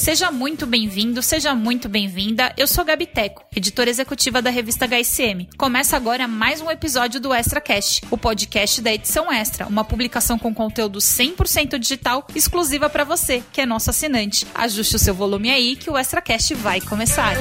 Seja muito bem-vindo, seja muito bem-vinda. Eu sou Gabi Teco, editora executiva da revista HSM. Começa agora mais um episódio do Extra Cast, o podcast da edição Extra, uma publicação com conteúdo 100% digital exclusiva para você, que é nosso assinante. Ajuste o seu volume aí que o Extra Cast vai começar.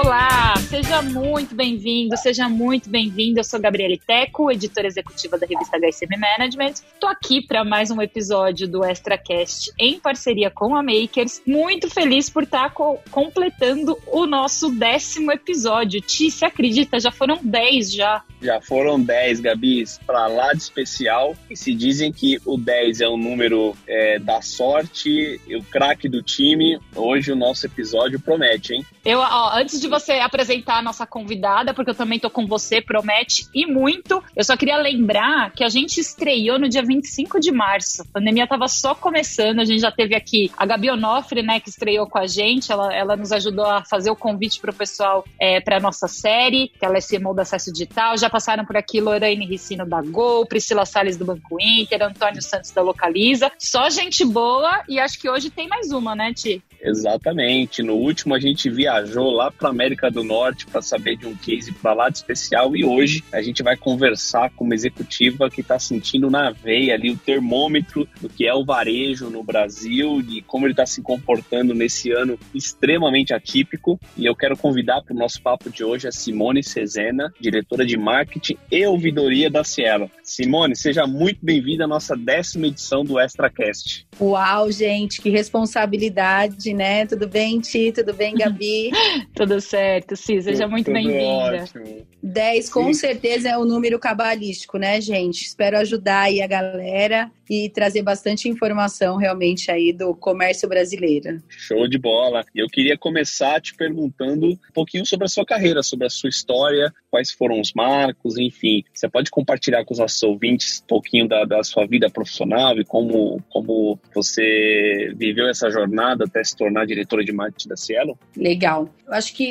Olá, seja muito bem-vindo, seja muito bem-vinda. Eu sou Gabriele Teco, editora executiva da revista HSM Management. Estou aqui para mais um episódio do ExtraCast em parceria com a Makers. Muito feliz por estar tá co completando o nosso décimo episódio. Ti, se acredita? Já foram dez já. Já foram 10, Gabi, para lá de especial. E se dizem que o 10 é um número é, da sorte, o craque do time, hoje o nosso episódio promete, hein? Eu, ó, antes de você apresentar a nossa convidada, porque eu também tô com você, promete e muito. Eu só queria lembrar que a gente estreou no dia 25 de março. A pandemia tava só começando, a gente já teve aqui a Gabi Onofre, né, que estreou com a gente. Ela, ela nos ajudou a fazer o convite pro pessoal é, pra nossa série, que ela é CMO do Acesso Digital. Já passaram por aqui Lorraine Ricino da Gol, Priscila Salles do Banco Inter, Antônio Santos da Localiza. Só gente boa e acho que hoje tem mais uma, né, Ti? Exatamente. No último a gente viajou lá para América do Norte para saber de um case para lá de especial e hoje a gente vai conversar com uma executiva que está sentindo na veia ali o termômetro do que é o varejo no Brasil e como ele está se comportando nesse ano extremamente atípico. E eu quero convidar para o nosso papo de hoje a Simone Cezena, diretora de marketing e ouvidoria da Cielo. Simone, seja muito bem-vinda à nossa décima edição do ExtraCast. Uau, gente, que responsabilidade né? Tudo bem, Ti? Tudo bem, Gabi? Tudo certo, Cis. Seja tudo, muito bem-vinda. 10 com certeza é o número cabalístico, né, gente? Espero ajudar aí a galera e trazer bastante informação realmente aí do comércio brasileiro. Show de bola. E eu queria começar te perguntando um pouquinho sobre a sua carreira, sobre a sua história, quais foram os marcos, enfim. Você pode compartilhar com os nossos ouvintes um pouquinho da, da sua vida profissional e como, como você viveu essa jornada até se tornar diretora de marketing da Cielo? Legal. Eu acho que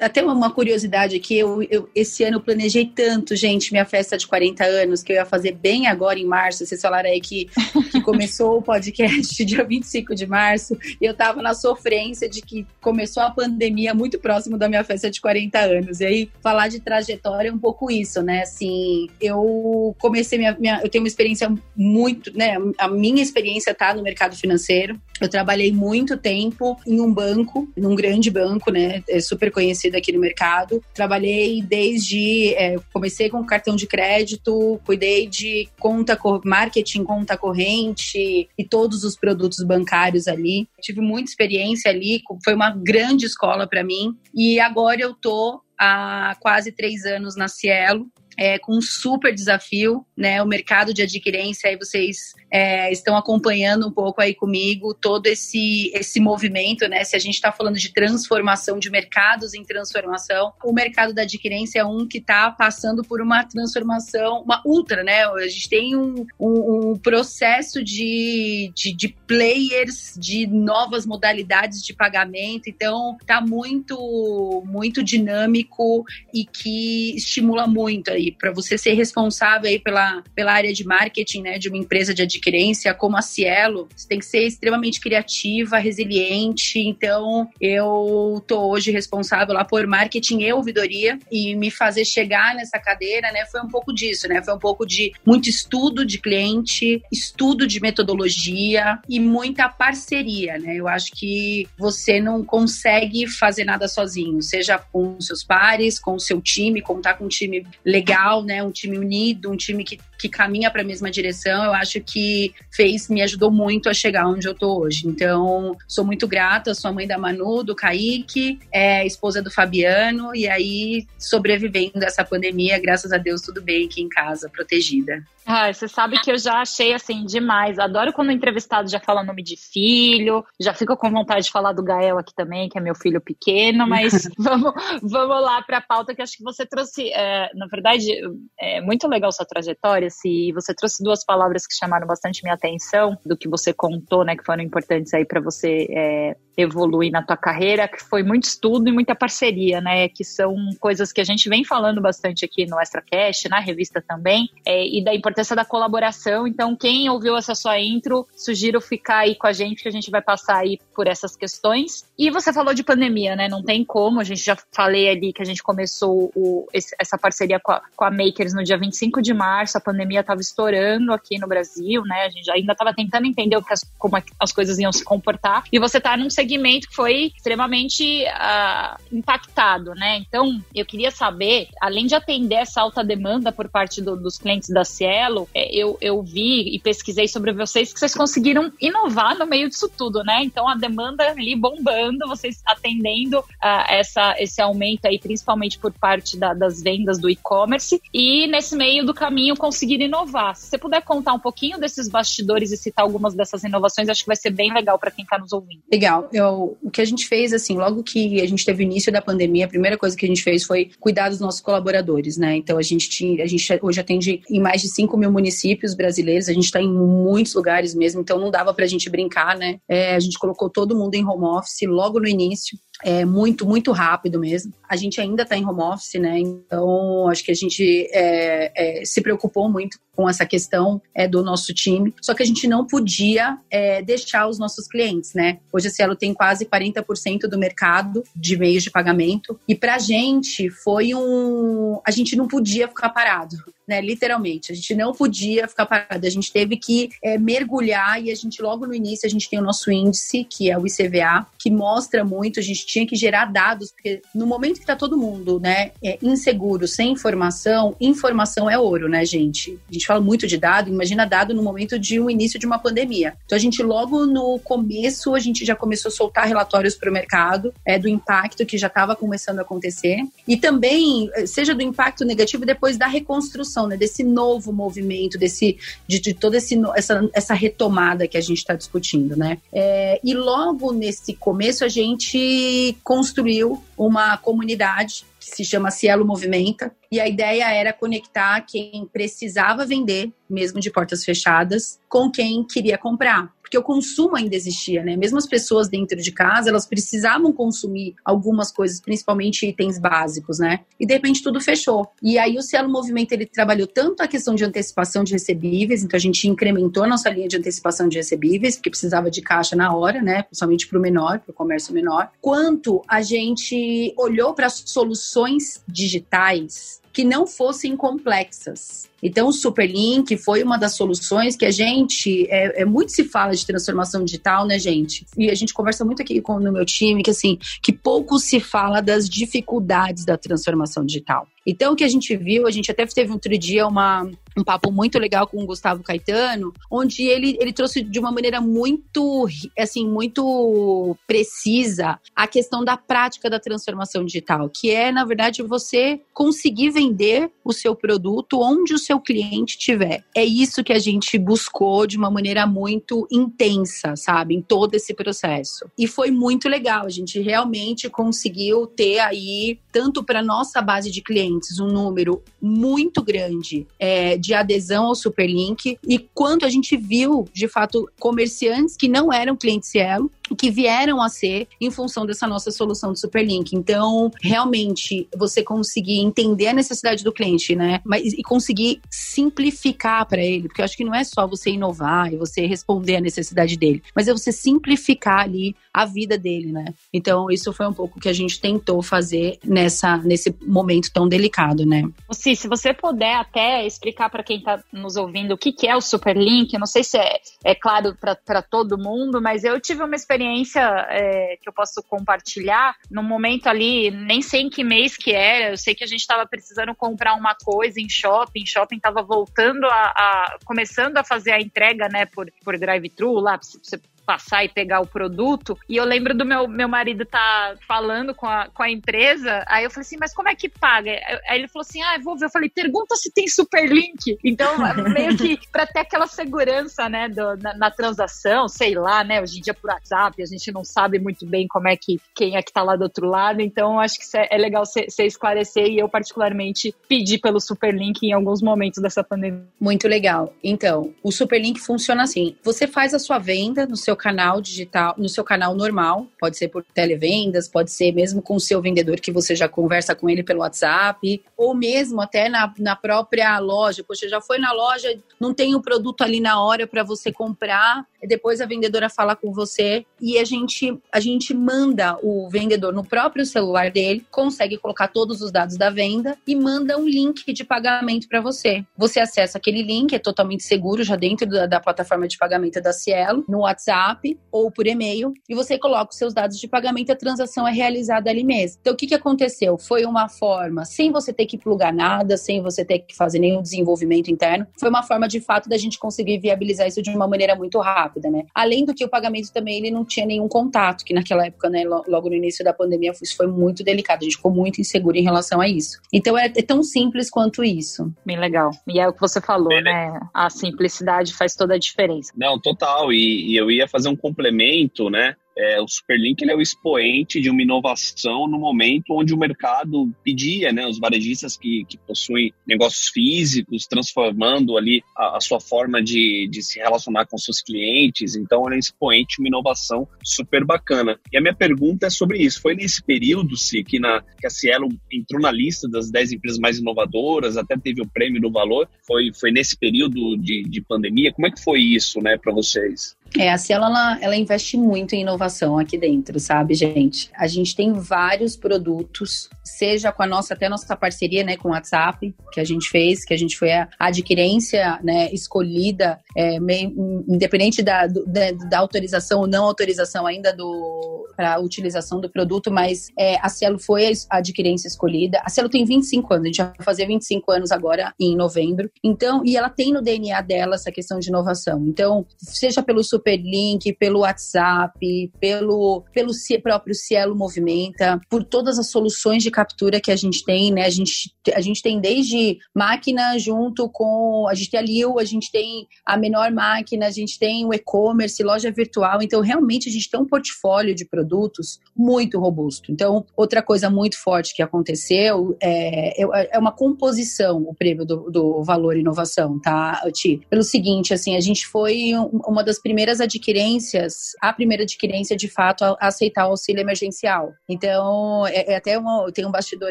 até uma curiosidade aqui, eu, eu, esse ano eu planejei tanto, gente, minha festa de 40 anos, que eu ia fazer bem agora em março. Vocês falaram aí que que, começou o podcast dia 25 de março, e eu tava na sofrência de que começou a pandemia muito próximo da minha festa de 40 anos. E aí, falar de trajetória é um pouco isso, né? Assim, eu comecei minha, minha eu tenho uma experiência muito, né? A minha experiência tá no mercado financeiro. Eu trabalhei muito tempo em um banco, num grande banco, né? Super conhecido aqui no mercado. Trabalhei desde. É, comecei com cartão de crédito, cuidei de conta, marketing, conta corrente e todos os produtos bancários ali. Tive muita experiência ali, foi uma grande escola para mim. E agora eu tô há quase três anos na Cielo, é, com um super desafio, né? O mercado de adquirência, aí vocês é, estão acompanhando um pouco aí comigo todo esse, esse movimento, né? Se a gente está falando de transformação de mercados em transformação, o mercado da adquirência é um que está passando por uma transformação, uma ultra, né? A gente tem um, um, um processo de, de, de, players, de novas modalidades de pagamento, então tá muito, muito dinâmico e que estimula muito aí para você ser responsável aí pela, pela área de marketing, né, de uma empresa de adquirência como a Cielo, você tem que ser extremamente criativa, resiliente. Então, eu tô hoje responsável lá por marketing e ouvidoria e me fazer chegar nessa cadeira, né, foi um pouco disso, né? Foi um pouco de muito estudo de cliente, estudo de metodologia e muita parceria, né? Eu acho que você não consegue fazer nada sozinho, seja com seus pares, com o seu time, contar com um time legal legal, né? Um time unido, um time que, week. Que caminha para a mesma direção. Eu acho que fez, me ajudou muito a chegar onde eu tô hoje. Então, sou muito grata, sou a mãe da Manu, do Kaique, é esposa do Fabiano, e aí sobrevivendo essa pandemia, graças a Deus, tudo bem aqui em casa, protegida. Ah, você sabe que eu já achei assim demais. Adoro quando o entrevistado já fala nome de filho, já fico com vontade de falar do Gael aqui também, que é meu filho pequeno, mas vamos, vamos lá para a pauta que acho que você trouxe. É, na verdade, é muito legal sua trajetória história, se você trouxe duas palavras que chamaram bastante minha atenção do que você contou, né, que foram importantes aí para você é, evoluir na tua carreira, que foi muito estudo e muita parceria, né? Que são coisas que a gente vem falando bastante aqui no ExtraCast, na revista também, é, e da importância da colaboração. Então, quem ouviu essa sua intro, sugiro ficar aí com a gente, que a gente vai passar aí por essas questões. E você falou de pandemia, né? Não tem como, a gente já falei ali que a gente começou o, essa parceria com a, com a, Makers no dia 25 de março, a pandemia estava estourando aqui no Brasil, né? A gente ainda estava tentando entender as, como as coisas iam se comportar. E você está num segmento que foi extremamente uh, impactado, né? Então, eu queria saber, além de atender essa alta demanda por parte do, dos clientes da Cielo, é, eu, eu vi e pesquisei sobre vocês que vocês conseguiram inovar no meio disso tudo, né? Então, a demanda ali bombando, vocês atendendo uh, essa, esse aumento aí, principalmente por parte da, das vendas do e-commerce, e nesse meio do caminho conseguir inovar. Se você puder contar um pouquinho desses bastidores e citar algumas dessas inovações, acho que vai ser bem legal para quem está nos ouvindo. Legal eu, o que a gente fez, assim, logo que a gente teve o início da pandemia, a primeira coisa que a gente fez foi cuidar dos nossos colaboradores, né? Então a gente tinha, a gente hoje atende em mais de 5 mil municípios brasileiros, a gente está em muitos lugares mesmo, então não dava para a gente brincar, né? É, a gente colocou todo mundo em home office logo no início é muito, muito rápido mesmo. A gente ainda está em home office, né? Então, acho que a gente é, é, se preocupou muito com essa questão é, do nosso time. Só que a gente não podia é, deixar os nossos clientes, né? Hoje a Cielo tem quase 40% do mercado de meios de pagamento. E para a gente foi um. A gente não podia ficar parado né? Literalmente. A gente não podia ficar parado. A gente teve que é, mergulhar e a gente, logo no início, a gente tem o nosso índice, que é o ICVA, que mostra muito. A gente tinha que gerar dados, porque no momento que está todo mundo, né, é, inseguro, sem informação, informação é ouro, né, gente? A gente fala muito de dado, imagina dado no momento de um início de uma pandemia. Então, a gente, logo no começo, a gente já começou a soltar relatórios para o mercado é, do impacto que já estava começando a acontecer. E também, seja do impacto negativo, depois da reconstrução né, desse novo movimento, desse, de, de toda essa, essa retomada que a gente está discutindo, né? É, e logo nesse começo a gente construiu uma comunidade que se chama Cielo Movimenta, e a ideia era conectar quem precisava vender, mesmo de portas fechadas, com quem queria comprar porque o consumo ainda existia, né? Mesmo as pessoas dentro de casa, elas precisavam consumir algumas coisas, principalmente itens básicos, né? E de repente tudo fechou. E aí o Cielo Movimento ele trabalhou tanto a questão de antecipação de recebíveis, então a gente incrementou a nossa linha de antecipação de recebíveis, porque precisava de caixa na hora, né? Principalmente para o menor, para o comércio menor, quanto a gente olhou para soluções digitais que não fossem complexas. Então, o Superlink foi uma das soluções que a gente. É, é, muito se fala de transformação digital, né, gente? E a gente conversa muito aqui com, no meu time que, assim, que pouco se fala das dificuldades da transformação digital. Então, o que a gente viu, a gente até teve outro dia uma, um papo muito legal com o Gustavo Caetano, onde ele, ele trouxe de uma maneira muito, assim, muito precisa a questão da prática da transformação digital, que é, na verdade, você conseguir vender o seu produto onde o seu cliente tiver. É isso que a gente buscou de uma maneira muito intensa, sabe, em todo esse processo. E foi muito legal, a gente realmente conseguiu ter aí, tanto para nossa base de clientes, um número muito grande é, de adesão ao Superlink, e quanto a gente viu, de fato, comerciantes que não eram clientes Cielo, que vieram a ser em função dessa nossa solução de Superlink. Então, realmente, você conseguir entender a necessidade do cliente, né? Mas, e conseguir simplificar para ele, porque eu acho que não é só você inovar e você responder à necessidade dele, mas é você simplificar ali a vida dele, né? Então, isso foi um pouco que a gente tentou fazer nessa, nesse momento tão delicado, né? Sim, se você puder até explicar para quem está nos ouvindo o que, que é o Superlink, eu não sei se é, é claro para todo mundo, mas eu tive uma experiência experiência é, que eu posso compartilhar no momento ali, nem sei em que mês que era, eu sei que a gente estava precisando comprar uma coisa em shopping, shopping estava voltando a, a, começando a fazer a entrega, né, por, por drive-thru lá, você passar e pegar o produto. E eu lembro do meu, meu marido tá falando com a, com a empresa, aí eu falei assim, mas como é que paga? Aí ele falou assim, ah, vou ver. Eu falei, pergunta se tem super link. Então, meio que para ter aquela segurança, né, do, na, na, transação, sei lá, né, hoje em dia por WhatsApp, a gente não sabe muito bem como é que, quem é que tá lá do outro lado, então acho que é, é legal você esclarecer e eu particularmente pedi pelo super link em alguns momentos dessa pandemia. Muito legal. Então, o super link funciona assim, você faz a sua venda no seu canal digital, no seu canal normal, pode ser por televendas, pode ser mesmo com o seu vendedor que você já conversa com ele pelo WhatsApp, ou mesmo até na, na própria loja. Poxa, já foi na loja, não tem o produto ali na hora para você comprar, depois a vendedora fala com você e a gente, a gente manda o vendedor no próprio celular dele, consegue colocar todos os dados da venda e manda um link de pagamento para você. Você acessa aquele link, é totalmente seguro, já dentro da, da plataforma de pagamento da Cielo, no WhatsApp ou por e-mail, e você coloca os seus dados de pagamento, a transação é realizada ali mesmo. Então, o que, que aconteceu? Foi uma forma, sem você ter que plugar nada, sem você ter que fazer nenhum desenvolvimento interno, foi uma forma de fato da gente conseguir viabilizar isso de uma maneira muito rápida, né? Além do que o pagamento também ele não tinha nenhum contato, que naquela época, né, logo no início da pandemia, isso foi muito delicado, a gente ficou muito inseguro em relação a isso. Então é, é tão simples quanto isso. Bem legal. E é o que você falou, Bem, né? A simplicidade faz toda a diferença. Não, total. E, e eu ia fazer um complemento, né? É, o Superlink ele é o expoente de uma inovação no momento onde o mercado pedia, né, os varejistas que, que possuem negócios físicos, transformando ali a, a, sua forma de, de se relacionar com seus clientes. Então, ele é um expoente de uma inovação super bacana. E a minha pergunta é sobre isso. Foi nesse período, se que, que a Cielo entrou na lista das 10 empresas mais inovadoras, até teve o prêmio do valor, foi, foi nesse período de, de pandemia? Como é que foi isso, né, para vocês? É, a Cielo, ela, ela investe muito em inovação aqui dentro, sabe, gente? A gente tem vários produtos, seja com a nossa, até a nossa parceria, né, com o WhatsApp, que a gente fez, que a gente foi a adquirência, né, escolhida, é, meio, independente da, da, da, autorização ou não autorização ainda do para utilização do produto, mas é, a Cielo foi a adquirência escolhida. A Cielo tem 25 anos, a gente vai fazer 25 anos agora em novembro. Então, e ela tem no DNA dela essa questão de inovação. Então, seja pelo Superlink, pelo WhatsApp, pelo, pelo próprio Cielo Movimenta, por todas as soluções de captura que a gente tem, né? A gente, a gente tem desde máquina junto com. A gente tem a Liu, a gente tem a menor máquina, a gente tem o e-commerce, loja virtual. Então, realmente, a gente tem um portfólio de produtos muito robusto. Então, outra coisa muito forte que aconteceu é, é, é uma composição, o prêmio do, do valor inovação, tá, Ti? Pelo seguinte, assim, a gente foi uma das primeiras primeiras adquirências, a primeira adquirência de fato a aceitar o auxílio emergencial. Então, é, é até uma, tem um bastidor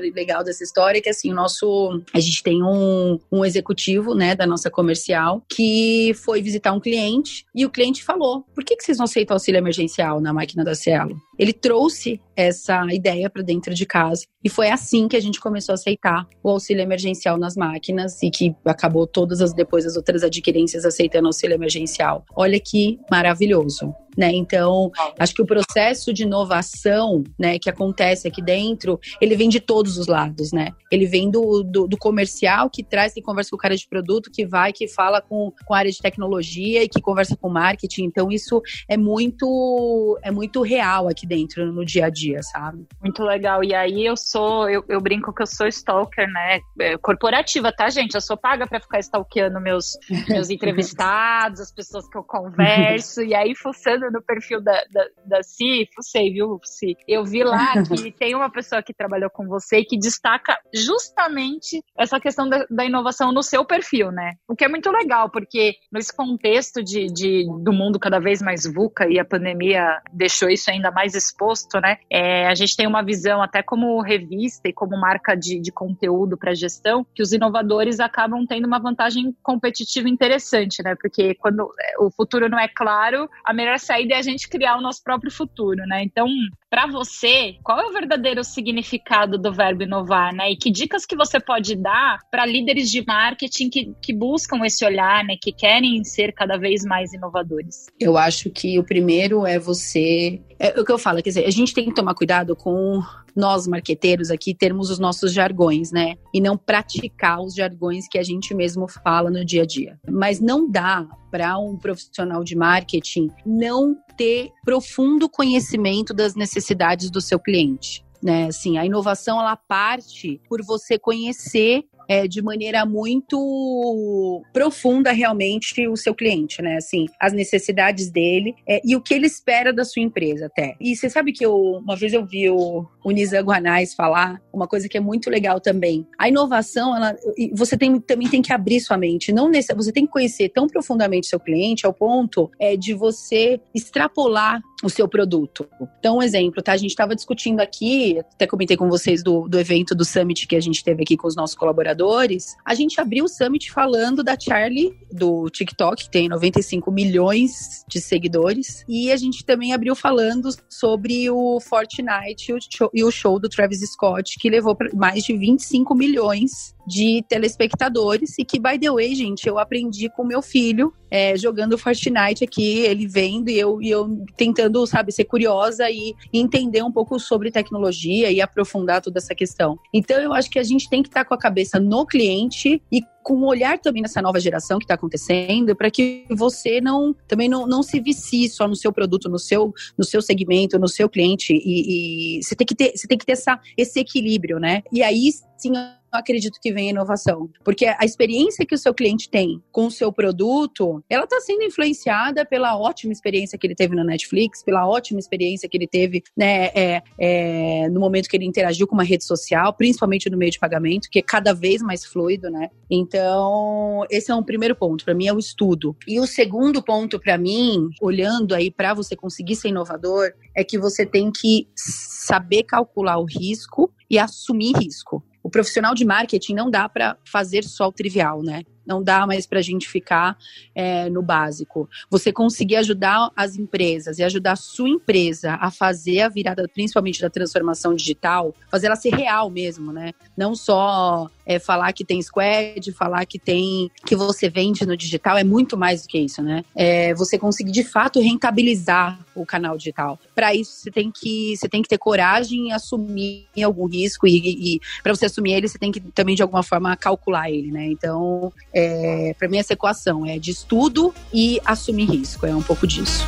legal dessa história que assim, o nosso a gente tem um, um executivo, né, da nossa comercial que foi visitar um cliente e o cliente falou: "Por que que vocês não aceitam auxílio emergencial na máquina da Cielo?" Ele trouxe essa ideia para dentro de casa e foi assim que a gente começou a aceitar o auxílio emergencial nas máquinas e que acabou todas as depois as outras adquirências aceitando auxílio emergencial. Olha que maravilhoso né? Então, acho que o processo de inovação, né, que acontece aqui dentro, ele vem de todos os lados, né? Ele vem do, do, do comercial, que traz, que conversa com o cara de produto, que vai, que fala com, com a área de tecnologia e que conversa com marketing. Então, isso é muito, é muito real aqui dentro, no dia a dia, sabe? Muito legal. E aí, eu sou, eu, eu brinco que eu sou stalker, né? É, corporativa, tá, gente? Eu sou paga para ficar stalkeando meus, meus entrevistados, as pessoas que eu converso, e aí, fuçando no perfil da, da, da CIF, sei, viu, Si? Eu vi lá que tem uma pessoa que trabalhou com você que destaca justamente essa questão da, da, inovação no seu perfil, né? O que é muito legal, porque nesse contexto de, de, do mundo cada vez mais VUCA e a pandemia deixou isso ainda mais exposto, né? É, a gente tem uma visão, até como revista e como marca de, de conteúdo para gestão, que os inovadores acabam tendo uma vantagem competitiva interessante, né? Porque quando o futuro não é claro, a melhor saída saída é a gente criar o nosso próprio futuro, né? Então, para você, qual é o verdadeiro significado do verbo inovar, né? E que dicas que você pode dar para líderes de marketing que, que buscam esse olhar, né? Que querem ser cada vez mais inovadores? Eu acho que o primeiro é você. É o que eu falo, quer dizer, a gente tem que tomar cuidado com nós marqueteiros aqui termos os nossos jargões, né? E não praticar os jargões que a gente mesmo fala no dia a dia. Mas não dá para um profissional de marketing não ter profundo conhecimento das necessidades do seu cliente né? Assim, a inovação ela parte por você conhecer é, de maneira muito profunda realmente o seu cliente, né? Assim, as necessidades dele é, e o que ele espera da sua empresa até. E você sabe que eu, uma vez eu vi o, o Nizam Guanais falar uma coisa que é muito legal também. A inovação, ela, você tem, também tem que abrir sua mente. Não nesse, você tem que conhecer tão profundamente seu cliente ao ponto é, de você extrapolar o seu produto. Então, um exemplo, tá? A gente estava discutindo aqui, até comentei com vocês do, do evento do Summit que a gente teve aqui com os nossos colaboradores. A gente abriu o Summit falando da Charlie, do TikTok, que tem 95 milhões de seguidores. E a gente também abriu falando sobre o Fortnite e o show, e o show do Travis Scott, que levou mais de 25 milhões de telespectadores e que, by the way, gente, eu aprendi com meu filho é, jogando Fortnite aqui, ele vendo e eu, e eu tentando, sabe, ser curiosa e entender um pouco sobre tecnologia e aprofundar toda essa questão. Então, eu acho que a gente tem que estar tá com a cabeça no cliente e com um olhar também nessa nova geração que está acontecendo, para que você não também não, não se vicie só no seu produto, no seu, no seu segmento, no seu cliente. E, e você tem que ter, você tem que ter essa, esse equilíbrio, né? E aí sim acredito que vem inovação. Porque a experiência que o seu cliente tem com o seu produto, ela está sendo influenciada pela ótima experiência que ele teve na Netflix, pela ótima experiência que ele teve né, é, é, no momento que ele interagiu com uma rede social, principalmente no meio de pagamento, que é cada vez mais fluido, né? Então, esse é um primeiro ponto. Para mim, é o estudo. E o segundo ponto, para mim, olhando aí para você conseguir ser inovador, é que você tem que saber calcular o risco e assumir risco o profissional de marketing não dá para fazer só o trivial, né? Não dá mais para a gente ficar é, no básico. Você conseguir ajudar as empresas e ajudar a sua empresa a fazer a virada, principalmente da transformação digital, fazer ela ser real mesmo, né? Não só é, falar que tem squad, falar que tem que você vende no digital, é muito mais do que isso, né? É, você conseguir de fato rentabilizar o canal digital. Para isso você tem que você tem que ter coragem e assumir algum risco e, e, para você assumir ele você tem que também de alguma forma calcular ele, né? Então é, para mim, essa equação é de estudo e assumir risco. É um pouco disso.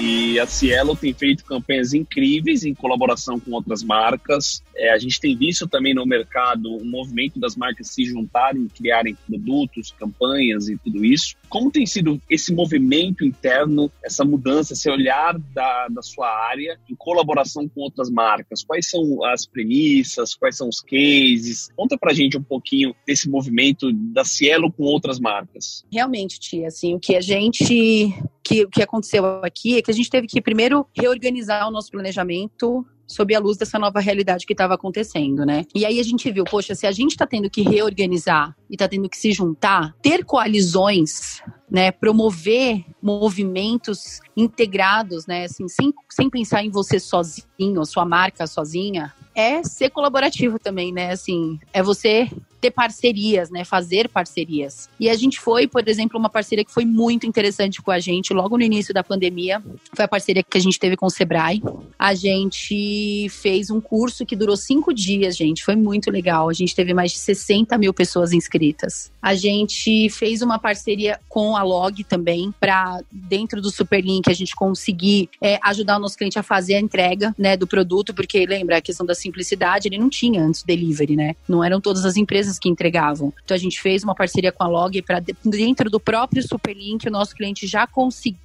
E a Cielo tem feito campanhas incríveis em colaboração com outras marcas. É, a gente tem visto também no mercado um movimento das marcas se juntarem, criarem produtos, campanhas e tudo isso. Como tem sido esse movimento interno, essa mudança, esse olhar da, da sua área em colaboração com outras marcas? Quais são as premissas? Quais são os cases? Conta pra gente um pouquinho desse movimento da Cielo com outras marcas. Realmente, Tia, assim, o que a gente que o que aconteceu aqui é que a gente teve que primeiro reorganizar o nosso planejamento sob a luz dessa nova realidade que estava acontecendo, né? E aí a gente viu, poxa, se a gente está tendo que reorganizar e está tendo que se juntar, ter coalizões, né, promover movimentos integrados, né, assim, sem, sem pensar em você sozinho, sua marca sozinha, é ser colaborativo também, né? Assim, é você ter parcerias, né? Fazer parcerias. E a gente foi, por exemplo, uma parceria que foi muito interessante com a gente logo no início da pandemia. Foi a parceria que a gente teve com o Sebrae. A gente fez um curso que durou cinco dias, gente. Foi muito legal. A gente teve mais de 60 mil pessoas inscritas. A gente fez uma parceria com a Log também, para dentro do Superlink a gente conseguir é, ajudar o nosso cliente a fazer a entrega, né, do produto, porque lembra a questão da simplicidade, ele não tinha antes delivery, né? Não eram todas as empresas empresas que entregavam. Então a gente fez uma parceria com a Log para dentro do próprio Superlink o nosso cliente já,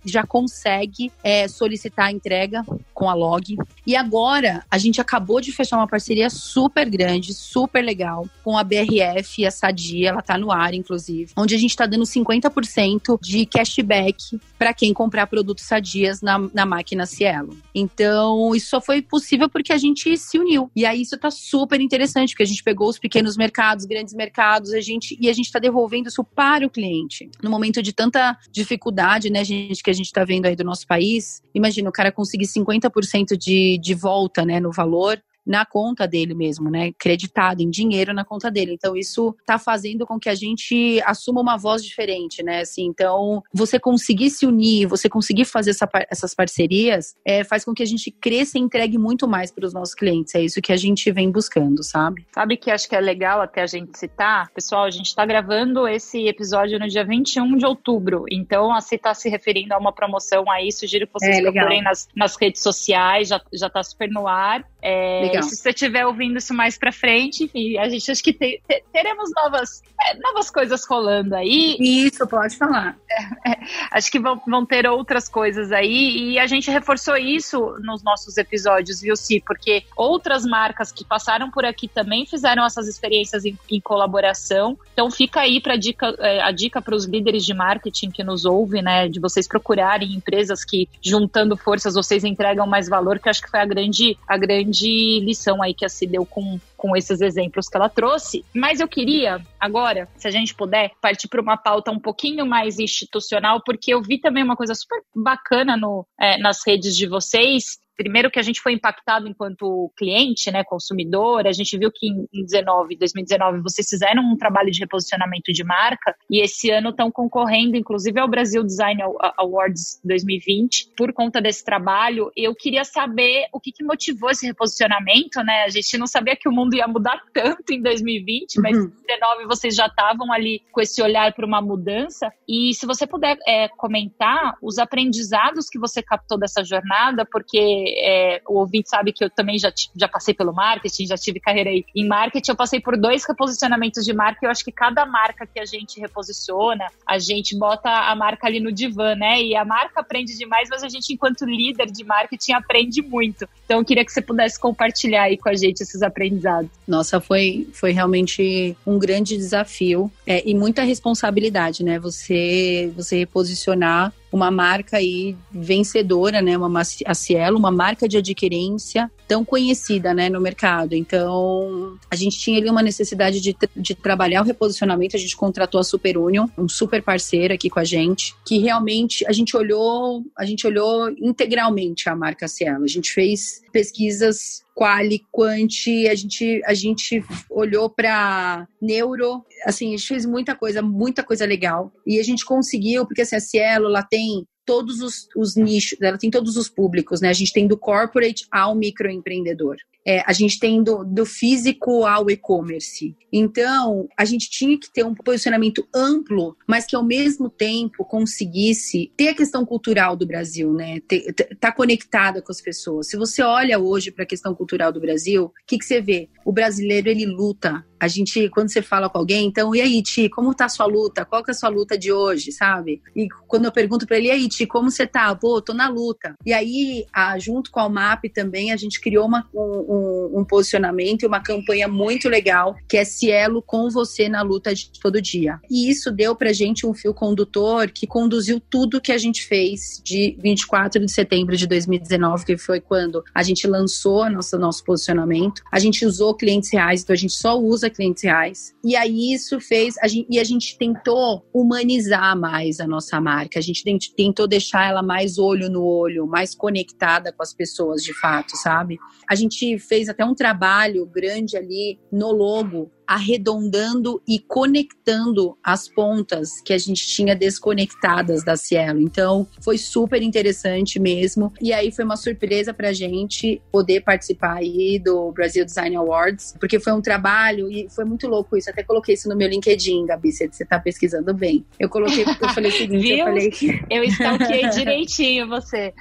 já consegue é, solicitar a entrega com a Log. E agora a gente acabou de fechar uma parceria super grande, super legal com a BRF e a Sadia, ela tá no ar inclusive, onde a gente está dando 50% de cashback para quem comprar produtos Sadias na, na máquina Cielo. Então, isso só foi possível porque a gente se uniu. E aí isso tá super interessante, porque a gente pegou os pequenos mercados, grandes mercados, a gente e a gente está devolvendo isso para o cliente. No momento de tanta dificuldade, né, gente, que a gente está vendo aí do nosso país, imagina o cara conseguir 50% de, de volta, né, no valor na conta dele mesmo, né? Creditado em dinheiro na conta dele. Então isso está fazendo com que a gente assuma uma voz diferente, né? Assim, então você conseguir se unir, você conseguir fazer essa, essas parcerias, é, faz com que a gente cresça e entregue muito mais para os nossos clientes. É isso que a gente vem buscando, sabe? Sabe que acho que é legal até a gente citar, pessoal, a gente está gravando esse episódio no dia 21 de outubro. Então, a você está se referindo a uma promoção aí, sugiro que vocês é, procurem nas, nas redes sociais, já, já tá super no ar. É, se você estiver ouvindo isso mais para frente, enfim, a gente acho que te, te, teremos novas, é, novas coisas rolando aí. Isso, pode falar. É, é, acho que vão, vão ter outras coisas aí, e a gente reforçou isso nos nossos episódios, viu, Si? Porque outras marcas que passaram por aqui também fizeram essas experiências em, em colaboração. Então fica aí para dica, é, a dica para os líderes de marketing que nos ouvem, né? De vocês procurarem empresas que, juntando forças, vocês entregam mais valor, que acho que foi a grande, a grande grande lição aí que a C deu com, com esses exemplos que ela trouxe. Mas eu queria, agora, se a gente puder, partir para uma pauta um pouquinho mais institucional, porque eu vi também uma coisa super bacana no, é, nas redes de vocês, primeiro que a gente foi impactado enquanto cliente, né, consumidor, a gente viu que em 19, 2019 vocês fizeram um trabalho de reposicionamento de marca e esse ano estão concorrendo inclusive ao Brasil Design Awards 2020 por conta desse trabalho. Eu queria saber o que, que motivou esse reposicionamento, né? A gente não sabia que o mundo ia mudar tanto em 2020, mas em 2019 vocês já estavam ali com esse olhar para uma mudança. E se você puder é, comentar os aprendizados que você captou dessa jornada, porque é, o ouvinte sabe que eu também já, já passei pelo marketing, já tive carreira aí em marketing, eu passei por dois reposicionamentos de marca e eu acho que cada marca que a gente reposiciona, a gente bota a marca ali no divã, né? E a marca aprende demais, mas a gente, enquanto líder de marketing, aprende muito. Então, eu queria que você pudesse compartilhar aí com a gente esses aprendizados. Nossa, foi, foi realmente um grande desafio é, e muita responsabilidade, né? Você, você reposicionar uma marca aí vencedora, né? Uma a Cielo, uma marca de adquirência tão conhecida, né, no mercado. Então, a gente tinha ali uma necessidade de, de trabalhar o reposicionamento. A gente contratou a Super Union, um super parceiro aqui com a gente, que realmente a gente olhou, a gente olhou integralmente a marca Cielo. A gente fez pesquisas quali, quanti, a gente, a gente olhou para neuro, assim, a gente fez muita coisa, muita coisa legal. E a gente conseguiu, porque assim, a Cielo, ela tem todos os, os, nichos, ela tem todos os públicos, né? A gente tem do corporate ao microempreendedor. É, a gente tem do, do físico ao e-commerce. Então, a gente tinha que ter um posicionamento amplo, mas que ao mesmo tempo conseguisse ter a questão cultural do Brasil, né? Estar tá conectada com as pessoas. Se você olha hoje para a questão cultural do Brasil, o que, que você vê? O brasileiro ele luta a gente, quando você fala com alguém, então, e aí, Ti, como tá a sua luta? Qual que é a sua luta de hoje, sabe? E quando eu pergunto para ele, e aí, Ti, como você tá? Pô, tô na luta. E aí, a, junto com a UMAP também, a gente criou uma, um, um, posicionamento e uma campanha muito legal, que é Cielo com você na luta de todo dia. E isso deu pra gente um fio condutor que conduziu tudo que a gente fez de 24 de setembro de 2019, que foi quando a gente lançou nosso, nosso posicionamento. A gente usou clientes reais, então a gente só usa clientes reais. E aí isso fez, a gente, e a gente tentou humanizar mais a nossa marca, a gente tentou deixar ela mais olho no olho, mais conectada com as pessoas de fato, sabe? A gente fez até um trabalho grande ali no logo arredondando e conectando as pontas que a gente tinha desconectadas da Cielo. Então, foi super interessante mesmo. E aí foi uma surpresa pra gente poder participar aí do Brasil Design Awards, porque foi um trabalho e foi muito louco isso. Até coloquei isso no meu LinkedIn, Gabi, você tá pesquisando bem. Eu coloquei porque eu falei o seguinte, eu falei que... Eu stalkeei direitinho você.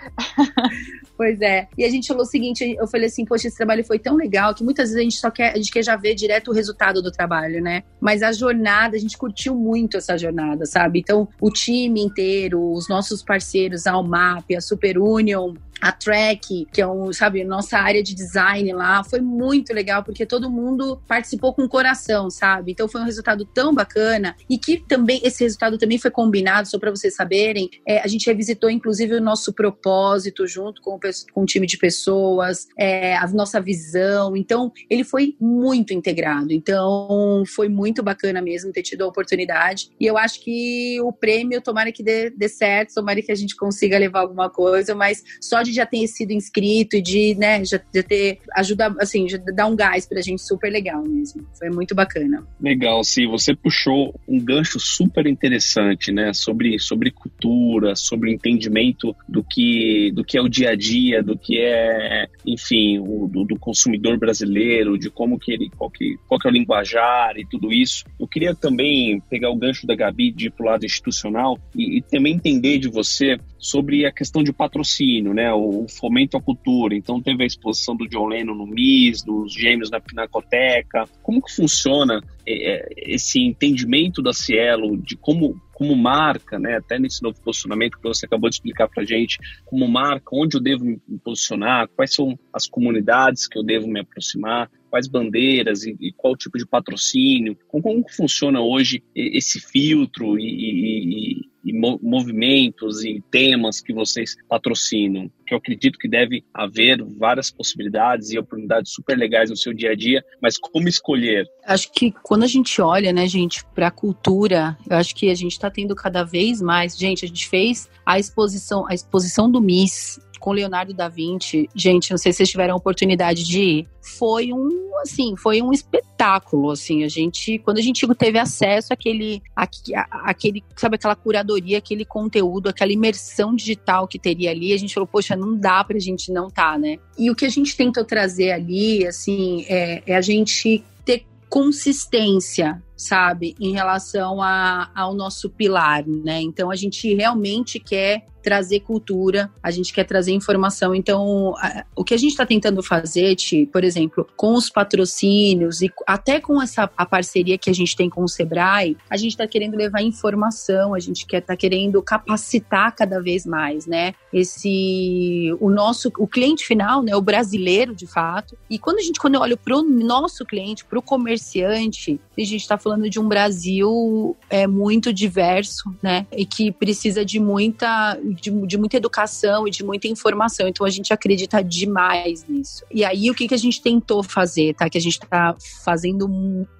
Pois é. E a gente falou o seguinte, eu falei assim, poxa, esse trabalho foi tão legal que muitas vezes a gente só quer, a gente quer já ver direto o resultado do trabalho, né? Mas a jornada, a gente curtiu muito essa jornada, sabe? Então, o time inteiro, os nossos parceiros, a Almap, a Super Union, a Track, que é um, sabe, nossa área de design lá, foi muito legal porque todo mundo participou com coração, sabe? Então foi um resultado tão bacana e que também esse resultado também foi combinado, só para vocês saberem, é, a gente revisitou inclusive o nosso propósito junto com, com um time de pessoas, é, a nossa visão. Então ele foi muito integrado. Então foi muito bacana mesmo ter tido a oportunidade e eu acho que o prêmio tomara que dê, dê certo, tomara que a gente consiga levar alguma coisa, mas só de já ter sido inscrito e de, né, já, ter ajuda, assim, já dar um gás pra gente super legal mesmo. Foi muito bacana. Legal, sim. Você puxou um gancho super interessante, né, sobre, sobre cultura, sobre entendimento do que, do que é o dia a dia, do que é, enfim, o, do, do consumidor brasileiro, de como que ele, qual que, qual que é o linguajar e tudo isso. Eu queria também pegar o gancho da Gabi de ir pro lado institucional e, e também entender de você sobre a questão de patrocínio, né, o, fomento à cultura. Então teve a exposição do John Lennon no MIS, dos gêmeos na Pinacoteca. Como que funciona é, esse entendimento da Cielo de como como marca, né, até nesse novo posicionamento que você acabou de explicar para gente, como marca, onde eu devo me posicionar, quais são as comunidades que eu devo me aproximar, quais bandeiras e, e qual tipo de patrocínio, como, como funciona hoje esse filtro e, e movimentos e temas que vocês patrocinam, que eu acredito que deve haver várias possibilidades e oportunidades super legais no seu dia a dia, mas como escolher? Acho que quando a gente olha, né, gente, para a cultura, eu acho que a gente está tendo cada vez mais, gente, a gente fez a exposição, a exposição do Miss com Leonardo da Vinci, gente, não sei se vocês tiveram a oportunidade de ir, foi um, assim, foi um espetáculo, assim, a gente, quando a gente teve acesso àquele, àquele, sabe, aquela curadoria, aquele conteúdo, aquela imersão digital que teria ali, a gente falou, poxa, não dá pra gente não tá, né? E o que a gente tentou trazer ali, assim, é, é a gente ter consistência, sabe, em relação a, ao nosso pilar, né? Então a gente realmente quer trazer cultura, a gente quer trazer informação. Então, a, o que a gente está tentando fazer, Ti, por exemplo, com os patrocínios e até com essa a parceria que a gente tem com o Sebrae, a gente está querendo levar informação, a gente quer tá querendo capacitar cada vez mais, né? Esse o nosso o cliente final, né, o brasileiro de fato. E quando a gente quando eu olho para o nosso cliente, para o comerciante, a gente está falando de um Brasil é muito diverso, né? E que precisa de muita de, de, muita educação e de muita informação. Então a gente acredita demais nisso. E aí o que, que a gente tentou fazer, tá? Que a gente tá fazendo,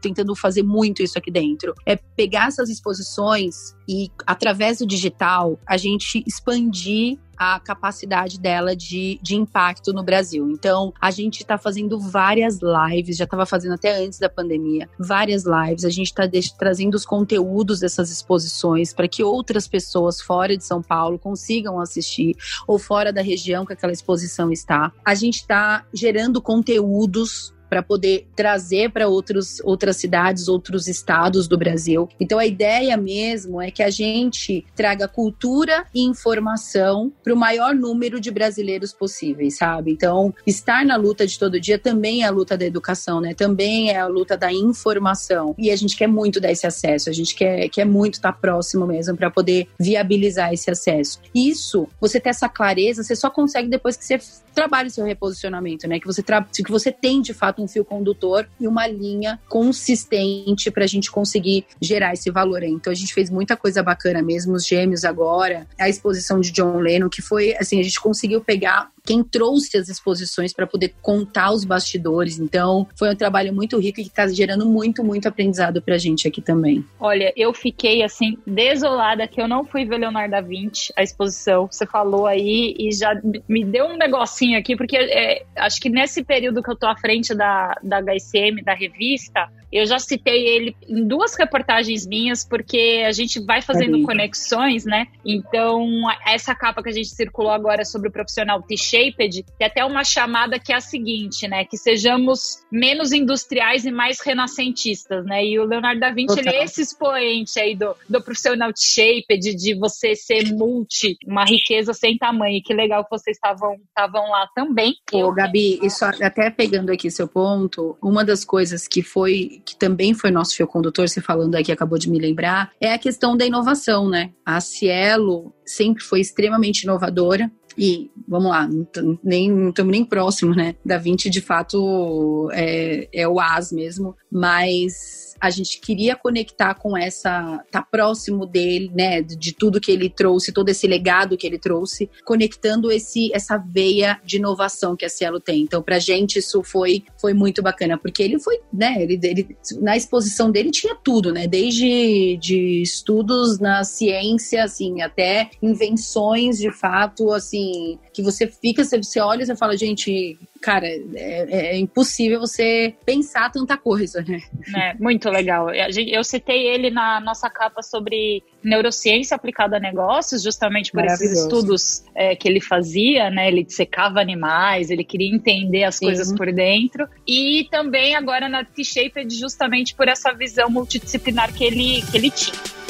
tentando fazer muito isso aqui dentro, é pegar essas exposições e através do digital a gente expandir a capacidade dela de, de impacto no Brasil. Então, a gente está fazendo várias lives, já estava fazendo até antes da pandemia, várias lives. A gente está trazendo os conteúdos dessas exposições para que outras pessoas fora de São Paulo consigam assistir ou fora da região que aquela exposição está. A gente está gerando conteúdos para poder trazer para outras cidades, outros estados do Brasil. Então a ideia mesmo é que a gente traga cultura e informação para o maior número de brasileiros possíveis, sabe? Então, estar na luta de todo dia também é a luta da educação, né? Também é a luta da informação. E a gente quer muito dar esse acesso, a gente quer, quer muito estar tá próximo mesmo para poder viabilizar esse acesso. Isso, você ter essa clareza, você só consegue depois que você trabalha o seu reposicionamento, né? Que você, que você tem de fato um fio condutor e uma linha consistente para a gente conseguir gerar esse valor. Então a gente fez muita coisa bacana mesmo, os gêmeos agora, a exposição de John Lennon, que foi assim, a gente conseguiu pegar quem trouxe as exposições para poder contar os bastidores. Então, foi um trabalho muito rico e que está gerando muito, muito aprendizado para a gente aqui também. Olha, eu fiquei assim, desolada que eu não fui ver Leonardo da Vinci, a exposição. Você falou aí e já me deu um negocinho aqui, porque é, acho que nesse período que eu tô à frente da, da, HSM, da revista, eu já citei ele em duas reportagens minhas, porque a gente vai fazendo conexões, né? Então, essa capa que a gente circulou agora sobre o profissional T-Shaped, tem até uma chamada que é a seguinte, né? Que sejamos menos industriais e mais renascentistas, né? E o Leonardo da Vinci, ele é esse expoente aí do, do profissional T-Shaped, de você ser multi, uma riqueza sem tamanho. Que legal que vocês estavam lá também. Ô, Gabi, isso até pegando aqui seu ponto, uma das coisas que foi que também foi nosso fio condutor, você falando aqui, acabou de me lembrar, é a questão da inovação, né? A Cielo sempre foi extremamente inovadora. E vamos lá, não nem estamos nem próximo, né? Da 20 de fato é, é o AS mesmo, mas a gente queria conectar com essa, tá próximo dele, né, de tudo que ele trouxe, todo esse legado que ele trouxe, conectando esse essa veia de inovação que a Cielo tem. Então, pra gente isso foi foi muito bacana, porque ele foi, né, ele, ele na exposição dele tinha tudo, né, desde de estudos na ciência, assim, até invenções de fato, assim, que você fica, você olha e você fala, gente, cara, é, é, impossível você pensar tanta coisa, né? É, muito legal. Eu citei ele na nossa capa sobre neurociência aplicada a negócios, justamente por esses estudos é, que ele fazia, né? Ele secava animais, ele queria entender as Sim. coisas por dentro. E também agora na T-Shaped, justamente por essa visão multidisciplinar que ele, que ele tinha.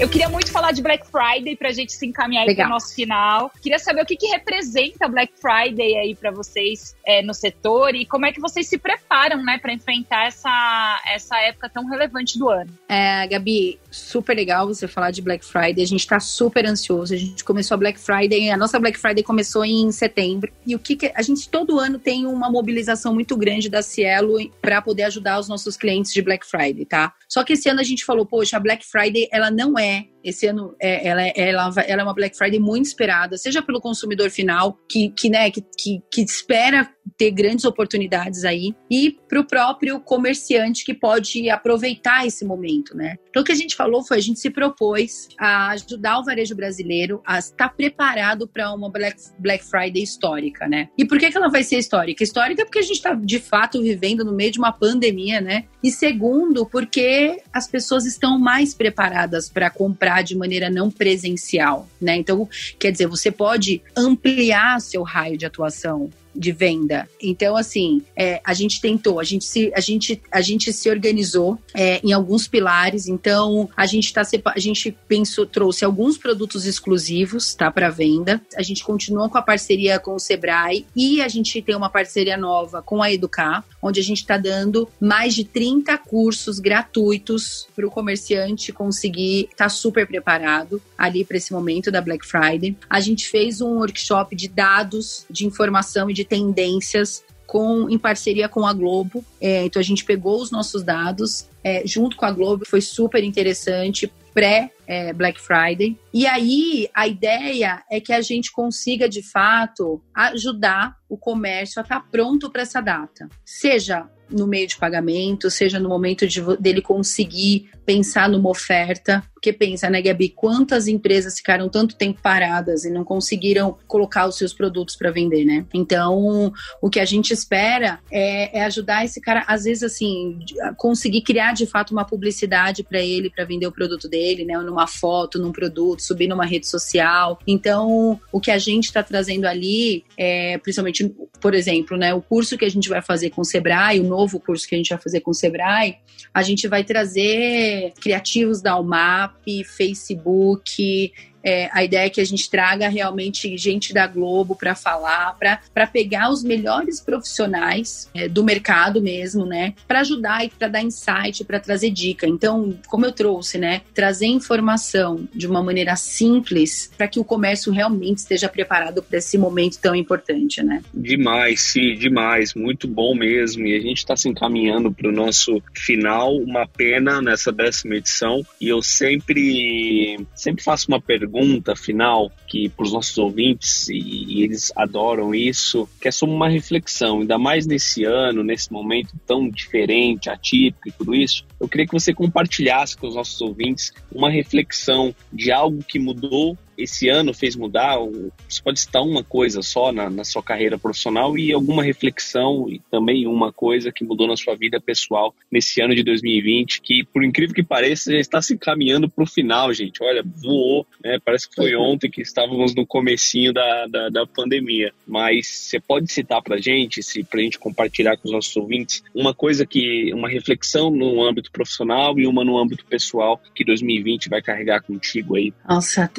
Eu queria muito falar de Black Friday para a gente se encaminhar para o nosso final. Queria saber o que, que representa Black Friday aí para vocês é, no setor e como é que vocês se preparam, né, para enfrentar essa, essa época tão relevante do ano. É, Gabi, super legal você falar de Black Friday. A gente está super ansioso. A gente começou a Black Friday, a nossa Black Friday começou em setembro. E o que, que a gente todo ano tem uma mobilização muito grande da Cielo para poder ajudar os nossos clientes de Black Friday, tá? Só que esse ano a gente falou, poxa, a Black Friday ela não é fue esse ano é, ela, ela, ela é uma Black Friday muito esperada, seja pelo consumidor final, que, que, né, que, que, que espera ter grandes oportunidades aí, e para o próprio comerciante que pode aproveitar esse momento, né? Então, o que a gente falou foi a gente se propôs a ajudar o varejo brasileiro a estar preparado para uma Black, Black Friday histórica, né? E por que, que ela vai ser histórica? Histórica porque a gente está de fato vivendo no meio de uma pandemia, né? E segundo, porque as pessoas estão mais preparadas para comprar de maneira não presencial, né? Então, quer dizer, você pode ampliar seu raio de atuação de venda. Então, assim, é, a gente tentou, a gente se, a gente, a gente se organizou é, em alguns pilares. Então, a gente está a gente pensou, trouxe alguns produtos exclusivos, tá, para venda. A gente continua com a parceria com o Sebrae e a gente tem uma parceria nova com a Educar, onde a gente está dando mais de 30 cursos gratuitos para o comerciante conseguir estar tá super preparado ali para esse momento da Black Friday. A gente fez um workshop de dados, de informação e de tendências com, em parceria com a Globo. É, então a gente pegou os nossos dados é, junto com a Globo, foi super interessante pré é, Black Friday. E aí a ideia é que a gente consiga de fato ajudar o comércio a estar tá pronto para essa data, seja no meio de pagamento, seja no momento de, dele conseguir pensar numa oferta. Porque pensa, né, Gabi, quantas empresas ficaram tanto tempo paradas e não conseguiram colocar os seus produtos para vender, né? Então, o que a gente espera é, é, ajudar esse cara, às vezes, assim, conseguir criar de fato uma publicidade para ele, para vender o produto dele, né? Numa foto, num produto, subir numa rede social. Então, o que a gente está trazendo ali, é, principalmente, por exemplo, né, o curso que a gente vai fazer com o Sebrae, o novo curso que a gente vai fazer com o Sebrae, a gente vai trazer criativos da UMAP, Facebook, é, a ideia é que a gente traga realmente gente da Globo para falar, para pegar os melhores profissionais é, do mercado mesmo, né? Para ajudar e para dar insight, para trazer dica. Então, como eu trouxe, né? Trazer informação de uma maneira simples para que o comércio realmente esteja preparado para esse momento tão importante, né? Demais, sim, demais. Muito bom mesmo. E a gente está se encaminhando para o nosso final. Uma pena nessa décima edição. E eu sempre, sempre faço uma pergunta pergunta final que para os nossos ouvintes e, e, eles adoram isso, que é sobre uma reflexão, ainda mais nesse ano, nesse momento tão diferente, atípico e tudo isso. Eu queria que você compartilhasse com os nossos ouvintes uma reflexão de algo que mudou esse ano fez mudar? Você pode citar uma coisa só na, na sua carreira profissional e alguma reflexão e também uma coisa que mudou na sua vida pessoal nesse ano de 2020, que por incrível que pareça já está se encaminhando para o final, gente. Olha, voou, né? Parece que foi ontem que estávamos no comecinho da, da, da pandemia. Mas você pode citar para gente, se para a gente compartilhar com os nossos ouvintes, uma coisa que, uma reflexão no âmbito profissional e uma no âmbito pessoal que 2020 vai carregar contigo aí? Nossa,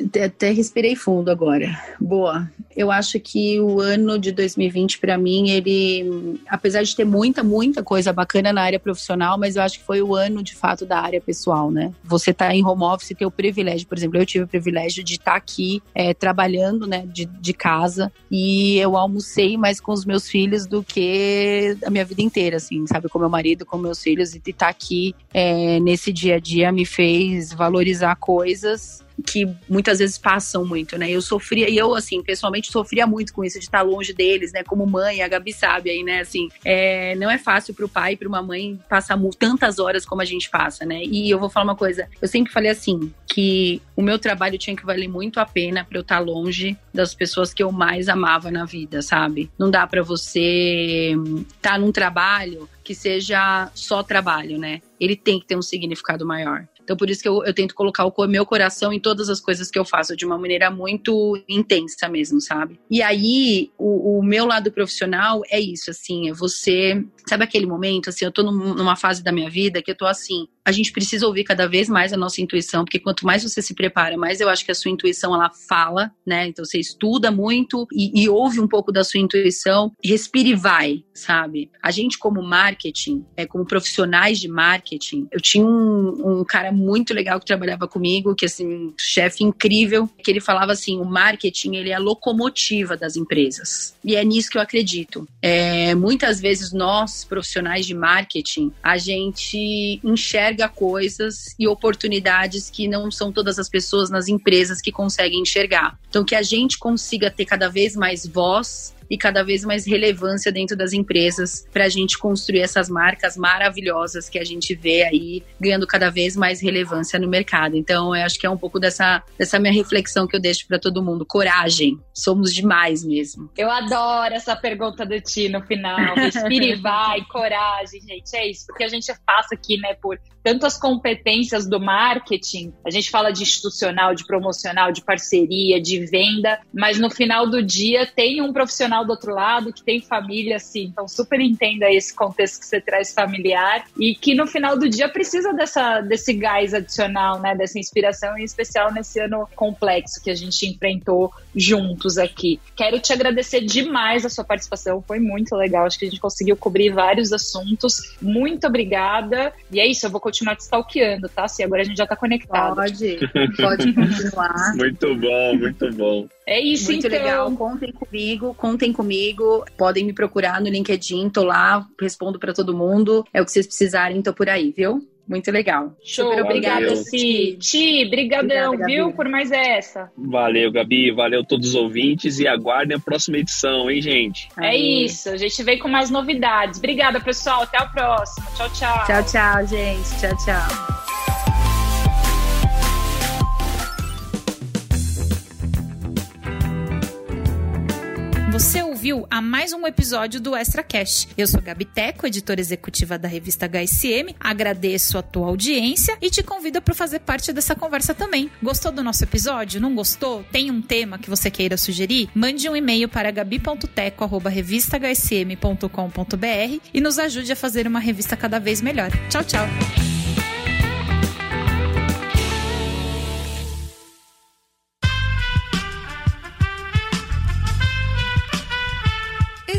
até respirei fundo agora. Boa. Eu acho que o ano de 2020 para mim, ele, apesar de ter muita, muita coisa bacana na área profissional, mas eu acho que foi o ano de fato da área pessoal, né? Você tá em home office, ter o privilégio, por exemplo, eu tive o privilégio de estar tá aqui é, trabalhando, né, de, de casa e eu almocei mais com os meus filhos do que a minha vida inteira, assim, sabe? Com meu marido, com meus filhos e estar tá aqui é, nesse dia a dia me fez valorizar coisas que muitas vezes passam muito, né? Eu sofria, e eu, assim, pessoalmente sofria muito com isso de estar longe deles, né? Como mãe, a Gabi sabe aí, né? Assim, é, não é fácil para o pai e para uma mãe passar tantas horas como a gente passa, né? E eu vou falar uma coisa, eu sempre falei assim, que o meu trabalho tinha que valer muito a pena para eu estar longe das pessoas que eu mais amava na vida, sabe? Não dá para você estar tá num trabalho que seja só trabalho, né? Ele tem que ter um significado maior. Então, por isso que eu, eu tento colocar o meu coração em todas as coisas que eu faço, de uma maneira muito intensa mesmo, sabe? E aí, o, o meu lado profissional é isso, assim, é você. Sabe aquele momento, assim, eu tô num, numa fase da minha vida que eu tô assim, a gente precisa ouvir cada vez mais a nossa intuição, porque quanto mais você se prepara, mais eu acho que a sua intuição ela fala, né? Então você estuda muito e, e ouve um pouco da sua intuição, respira e vai, sabe? A gente como marketing, é, como profissionais de marketing, eu tinha um, um cara muito legal que trabalhava comigo, que assim, chefe incrível, que ele falava assim, o marketing ele é a locomotiva das empresas e é nisso que eu acredito. É, muitas vezes nós profissionais de marketing a gente enxerga coisas e oportunidades que não são todas as pessoas nas empresas que conseguem enxergar. Então, que a gente consiga ter cada vez mais voz e cada vez mais relevância dentro das empresas para a gente construir essas marcas maravilhosas que a gente vê aí ganhando cada vez mais relevância no mercado. Então, eu acho que é um pouco dessa, dessa minha reflexão que eu deixo para todo mundo. Coragem, somos demais mesmo. Eu adoro essa pergunta do Ti no final. Respire e vai, coragem, gente. É isso, porque a gente passa aqui, né, por tanto as competências do marketing, a gente fala de institucional, de promocional, de parceria, de venda, mas no final do dia tem um profissional do outro lado que tem família, assim, então super entenda esse contexto que você traz familiar e que no final do dia precisa dessa, desse gás adicional, né, dessa inspiração, em especial nesse ano complexo que a gente enfrentou juntos aqui. Quero te agradecer demais a sua participação, foi muito legal, acho que a gente conseguiu cobrir vários assuntos. Muito obrigada. E é isso, eu vou continuar te stalkeando, tá? Se agora a gente já tá conectado. Pode, pode continuar. muito bom, muito bom. É isso, Muito então. legal. Contem comigo, contem comigo. Podem me procurar no LinkedIn, tô lá, respondo para todo mundo. É o que vocês precisarem, tô por aí, viu? Muito legal. Show, Super obrigada, Ti. Ti, brigadão, Obrigada, viu, por mais essa. Valeu, Gabi, valeu todos os ouvintes e aguardem a próxima edição, hein, gente? É Aí. isso, a gente vem com mais novidades. Obrigada, pessoal, até a próxima. Tchau, tchau. Tchau, tchau, gente. Tchau, tchau. Você ouviu a mais um episódio do Extra Cash. Eu sou Gabi Teco, editora executiva da revista HSM. Agradeço a tua audiência e te convido para fazer parte dessa conversa também. Gostou do nosso episódio? Não gostou? Tem um tema que você queira sugerir? Mande um e-mail para gabi.teco@revistahsm.com.br e nos ajude a fazer uma revista cada vez melhor. Tchau, tchau.